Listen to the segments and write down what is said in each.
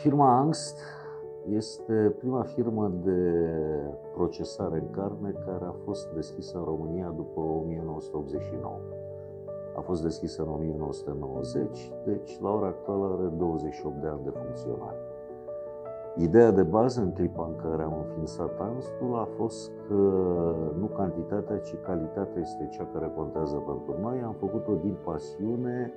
Firma Angst este prima firmă de procesare în carne care a fost deschisă în România după 1989. A fost deschisă în 1990, deci la ora actuală are 28 de ani de funcționare. Ideea de bază în clipa în care am înființat Anstul a fost că nu cantitatea, ci calitatea este cea care contează pentru noi. Am făcut-o din pasiune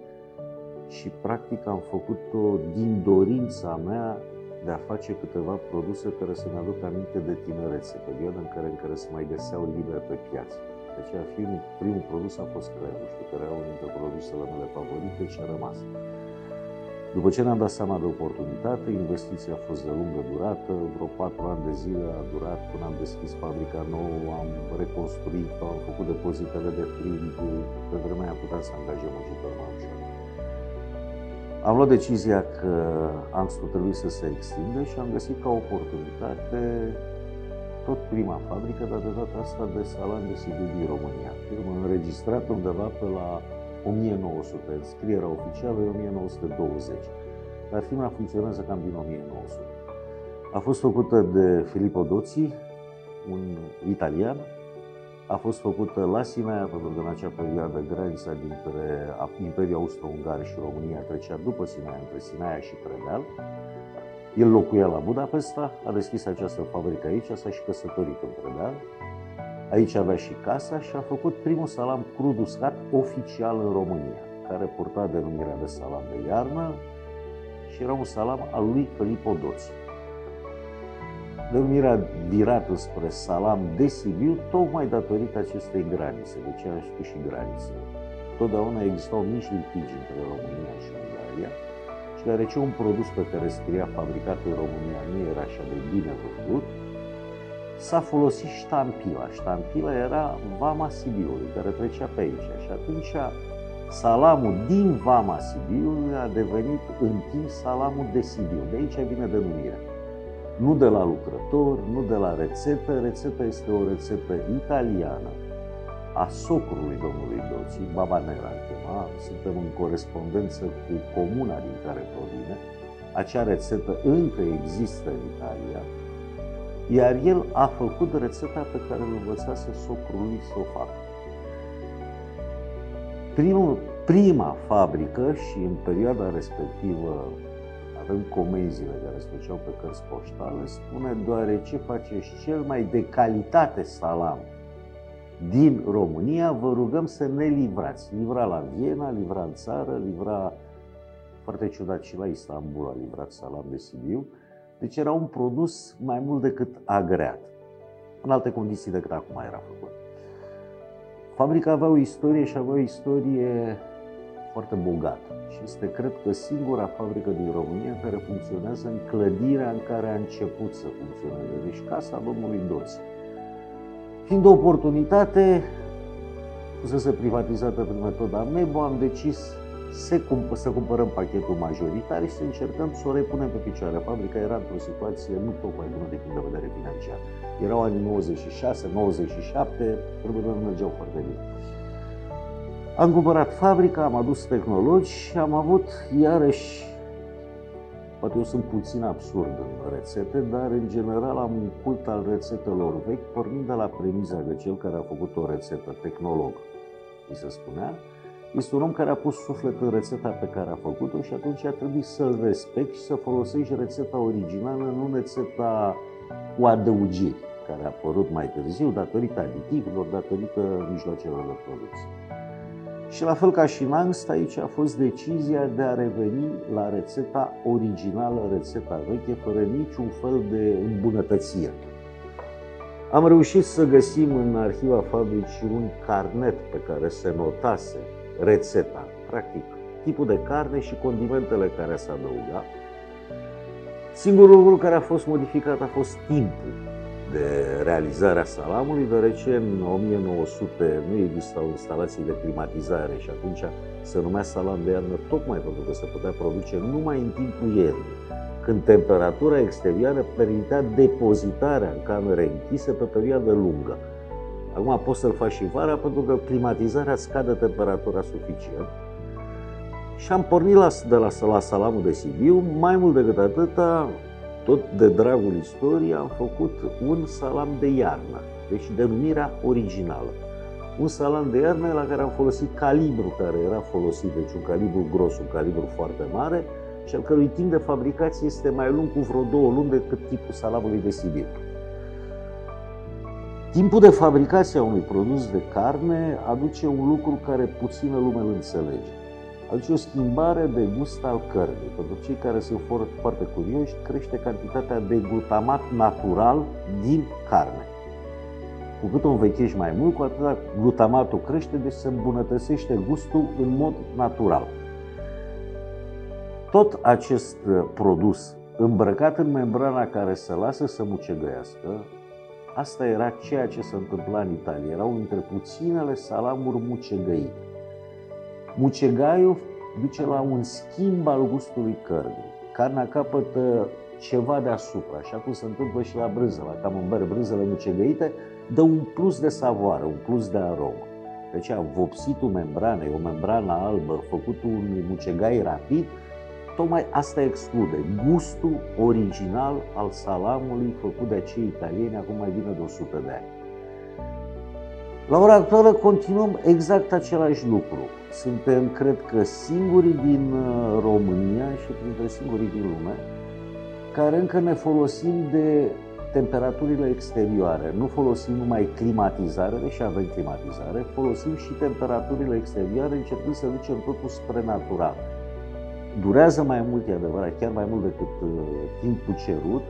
și practic am făcut-o din dorința mea de a face câteva produse care să-mi aduc aminte de tinerețe, perioada în care, în care se mai găseau liber pe piață. De aceea film, primul produs a fost creierul, care era unul dintre produsele mele favorite și a rămas. După ce ne-am dat seama de oportunitate, investiția a fost de lungă durată, vreo patru ani de zile a durat până am deschis fabrica nouă, am reconstruit, am făcut depozitele de frig, pe vremea aia puteam să angajăm muncitori mai ușor. Am luat decizia că Angstul trebuie să se extinde și am găsit ca oportunitate tot prima fabrică, dar de data asta de salam de Sibiu din România. Firmă înregistrată undeva pe la 1900, scrierea oficială e 1920, dar firma funcționează cam din 1900. A fost făcută de Filippo Dozzi, un italian, a fost făcută la Sinaia, pentru că în acea perioadă granița dintre Imperiul Austro-Ungar și România trecea după Sinaia, între Sinaia și Predeal. El locuia la Budapesta, a deschis această fabrică aici, s-a și căsătorit în Predeal. Aici avea și casa și a făcut primul salam crud uscat oficial în România, care purta denumirea de salam de iarnă și era un salam al lui Filippo Dozzi denumirea virată spre salam de Sibiu, tocmai datorită acestei granițe, de ce am spus și graniță. Totdeauna existau mici litigi între România și Ungaria și deoarece un produs pe care scria fabricat în România nu era așa de bine vândut, s-a folosit ștampila. Ștampila era vama Sibiului, care trecea pe aici. Și atunci salamul din vama Sibiului a devenit în timp salamul de Sibiu. De aici vine denumirea nu de la lucrător, nu de la rețetă. Rețeta este o rețetă italiană a socrului domnului Doții, Baba Nera chema, suntem în corespondență cu comuna din care provine. Acea rețetă încă există în Italia, iar el a făcut rețeta pe care îl învățase socrului să o facă. Primul, prima fabrică și în perioada respectivă avem comenzile care se făceau pe cărți poștale, spune deoarece faceți cel mai de calitate salam din România, vă rugăm să ne livrați. Livra la Viena, livra în țară, livra foarte ciudat și la Istanbul a livrat salam de Sibiu. Deci era un produs mai mult decât agreat, în alte condiții decât acum era făcut. Fabrica avea o istorie și avea o istorie foarte bogat și este, cred că, singura fabrică din România care funcționează în clădirea în care a început să funcționeze, deci casa domnului Doți. Fiind o oportunitate, fusese privatizată prin metoda MEBO, am decis să, cumpă, să cumpărăm pachetul majoritar și să încercăm să o repunem pe picioare. Fabrica era într-o situație nu tocmai bună din punct de vedere financiar. Erau anii 96, 97, lucrurile mergeau foarte bine. Am cumpărat fabrica, am adus tehnologi și am avut iarăși, poate eu sunt puțin absurd în rețete, dar în general am un cult al rețetelor vechi, pornind de la premiza că cel care a făcut o rețetă, tehnolog, mi se spunea, este un om care a pus suflet în rețeta pe care a făcut-o și atunci a trebuit să-l respecti și să folosești rețeta originală, nu rețeta cu adăugiri, care a apărut mai târziu datorită aditivilor, datorită mijloacelor de producție. Și la fel ca și în angst, aici a fost decizia de a reveni la rețeta originală, rețeta veche, fără niciun fel de îmbunătățire. Am reușit să găsim în arhiva fabricii un carnet pe care se notase rețeta, practic, tipul de carne și condimentele care se adăuga. Singurul lucru care a fost modificat a fost timpul de realizarea salamului, deoarece în 1900 nu existau instalații de climatizare și atunci se numea salam de iarnă tocmai pentru că se putea produce numai în timpul iernii, când temperatura exterioară permitea depozitarea în camere închise pe perioadă lungă. Acum poți să-l faci și vara pentru că climatizarea scade temperatura suficient. Și am pornit la, de la, la salamul de Sibiu, mai mult decât atâta, tot de dragul istoriei, am făcut un salam de iarnă, deci denumirea originală. Un salam de iarnă la care am folosit calibru care era folosit, deci un calibru gros, un calibru foarte mare, și al cărui timp de fabricație este mai lung cu vreo două luni decât tipul salamului de Sibiu. Timpul de fabricație a unui produs de carne aduce un lucru care puțină lume îl înțelege. Aduce o schimbare de gust al cărnii. Pentru cei care sunt foarte curioși, crește cantitatea de glutamat natural din carne. Cu cât o învechești mai mult, cu atât glutamatul crește, deci se îmbunătățește gustul în mod natural. Tot acest uh, produs îmbrăcat în membrana care se lasă să mucegăiască, asta era ceea ce se întâmpla în Italia. Era unul dintre puținele salamuri mucegăite. Mucegaiul duce la un schimb al gustului cărnii. Carnea capătă ceva deasupra, așa cum se întâmplă și la brânză, la camembert, brânzele mucegăite, dă un plus de savoare, un plus de aromă. Deci vopsitul membranei, o membrană albă, făcut un mucegai rapid, Tocmai asta exclude gustul original al salamului făcut de acei italieni acum mai bine de 100 de ani. La ora actuală continuăm exact același lucru. Suntem, cred că, singurii din uh, România și printre singurii din lume care încă ne folosim de temperaturile exterioare. Nu folosim numai climatizare, deși avem climatizare, folosim și temperaturile exterioare încercând să ducem totul spre natural. Durează mai mult, e adevărat, chiar mai mult decât uh, timpul cerut,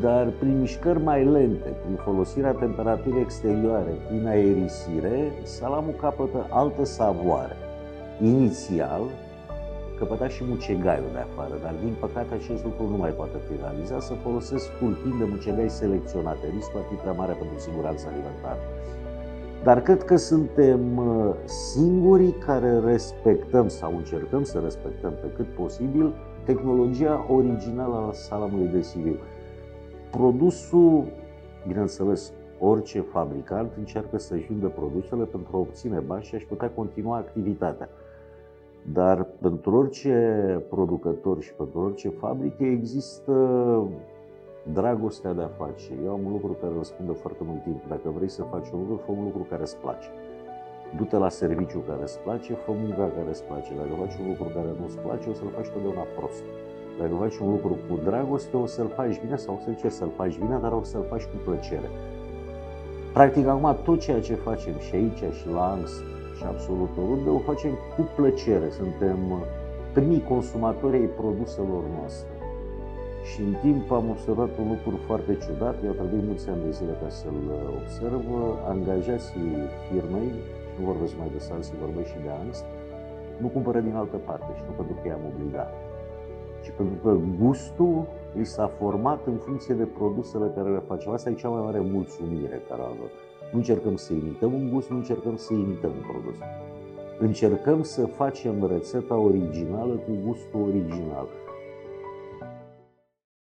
dar prin mișcări mai lente, prin folosirea temperaturii exterioare, prin aerisire, salamul capătă altă savoare. Inițial, căpăta și mucegaiul de afară, dar din păcate acest lucru nu mai poate fi realizat, să folosesc tulpini de mucegai selecționate. Riscul ar fi prea mare pentru siguranța alimentară. Dar cred că suntem uh, singurii care respectăm sau încercăm să respectăm pe cât posibil tehnologia originală a salamului de Sibiu. Produsul, bineînțeles, orice fabricant încearcă să-și vândă produsele pentru a obține bani și a-și putea continua activitatea. Dar pentru orice producător și pentru orice fabrică există dragostea de a face. Eu am un lucru care răspunde foarte mult timp. Dacă vrei să faci un lucru, fă un lucru care îți place. Du-te la serviciu care îți place, fă munca care îți place. Dacă faci un lucru care nu îți place, o să-l faci totdeauna prost. Dacă faci un lucru cu dragoste, o să-l faci bine sau o să încerci să-l faci bine, dar o să-l faci cu plăcere. Practic, acum tot ceea ce facem și aici și la Angst și absolut oriunde, o facem cu plăcere. Suntem primii consumatori ai produselor noastre. Și în timp am observat un lucru foarte ciudat, eu trebuit mulți ani de zile ca să-l observ, angajații firmei, și nu vorbesc mai de salsi, vorbesc și de angst, nu cumpără din altă parte și nu pentru că i-am obligat, ci pentru că gustul li s-a format în funcție de produsele care le facem. Asta e cea mai mare mulțumire care avem. Nu încercăm să imităm un gust, nu încercăm să imităm un produs. Încercăm să facem rețeta originală cu gustul original.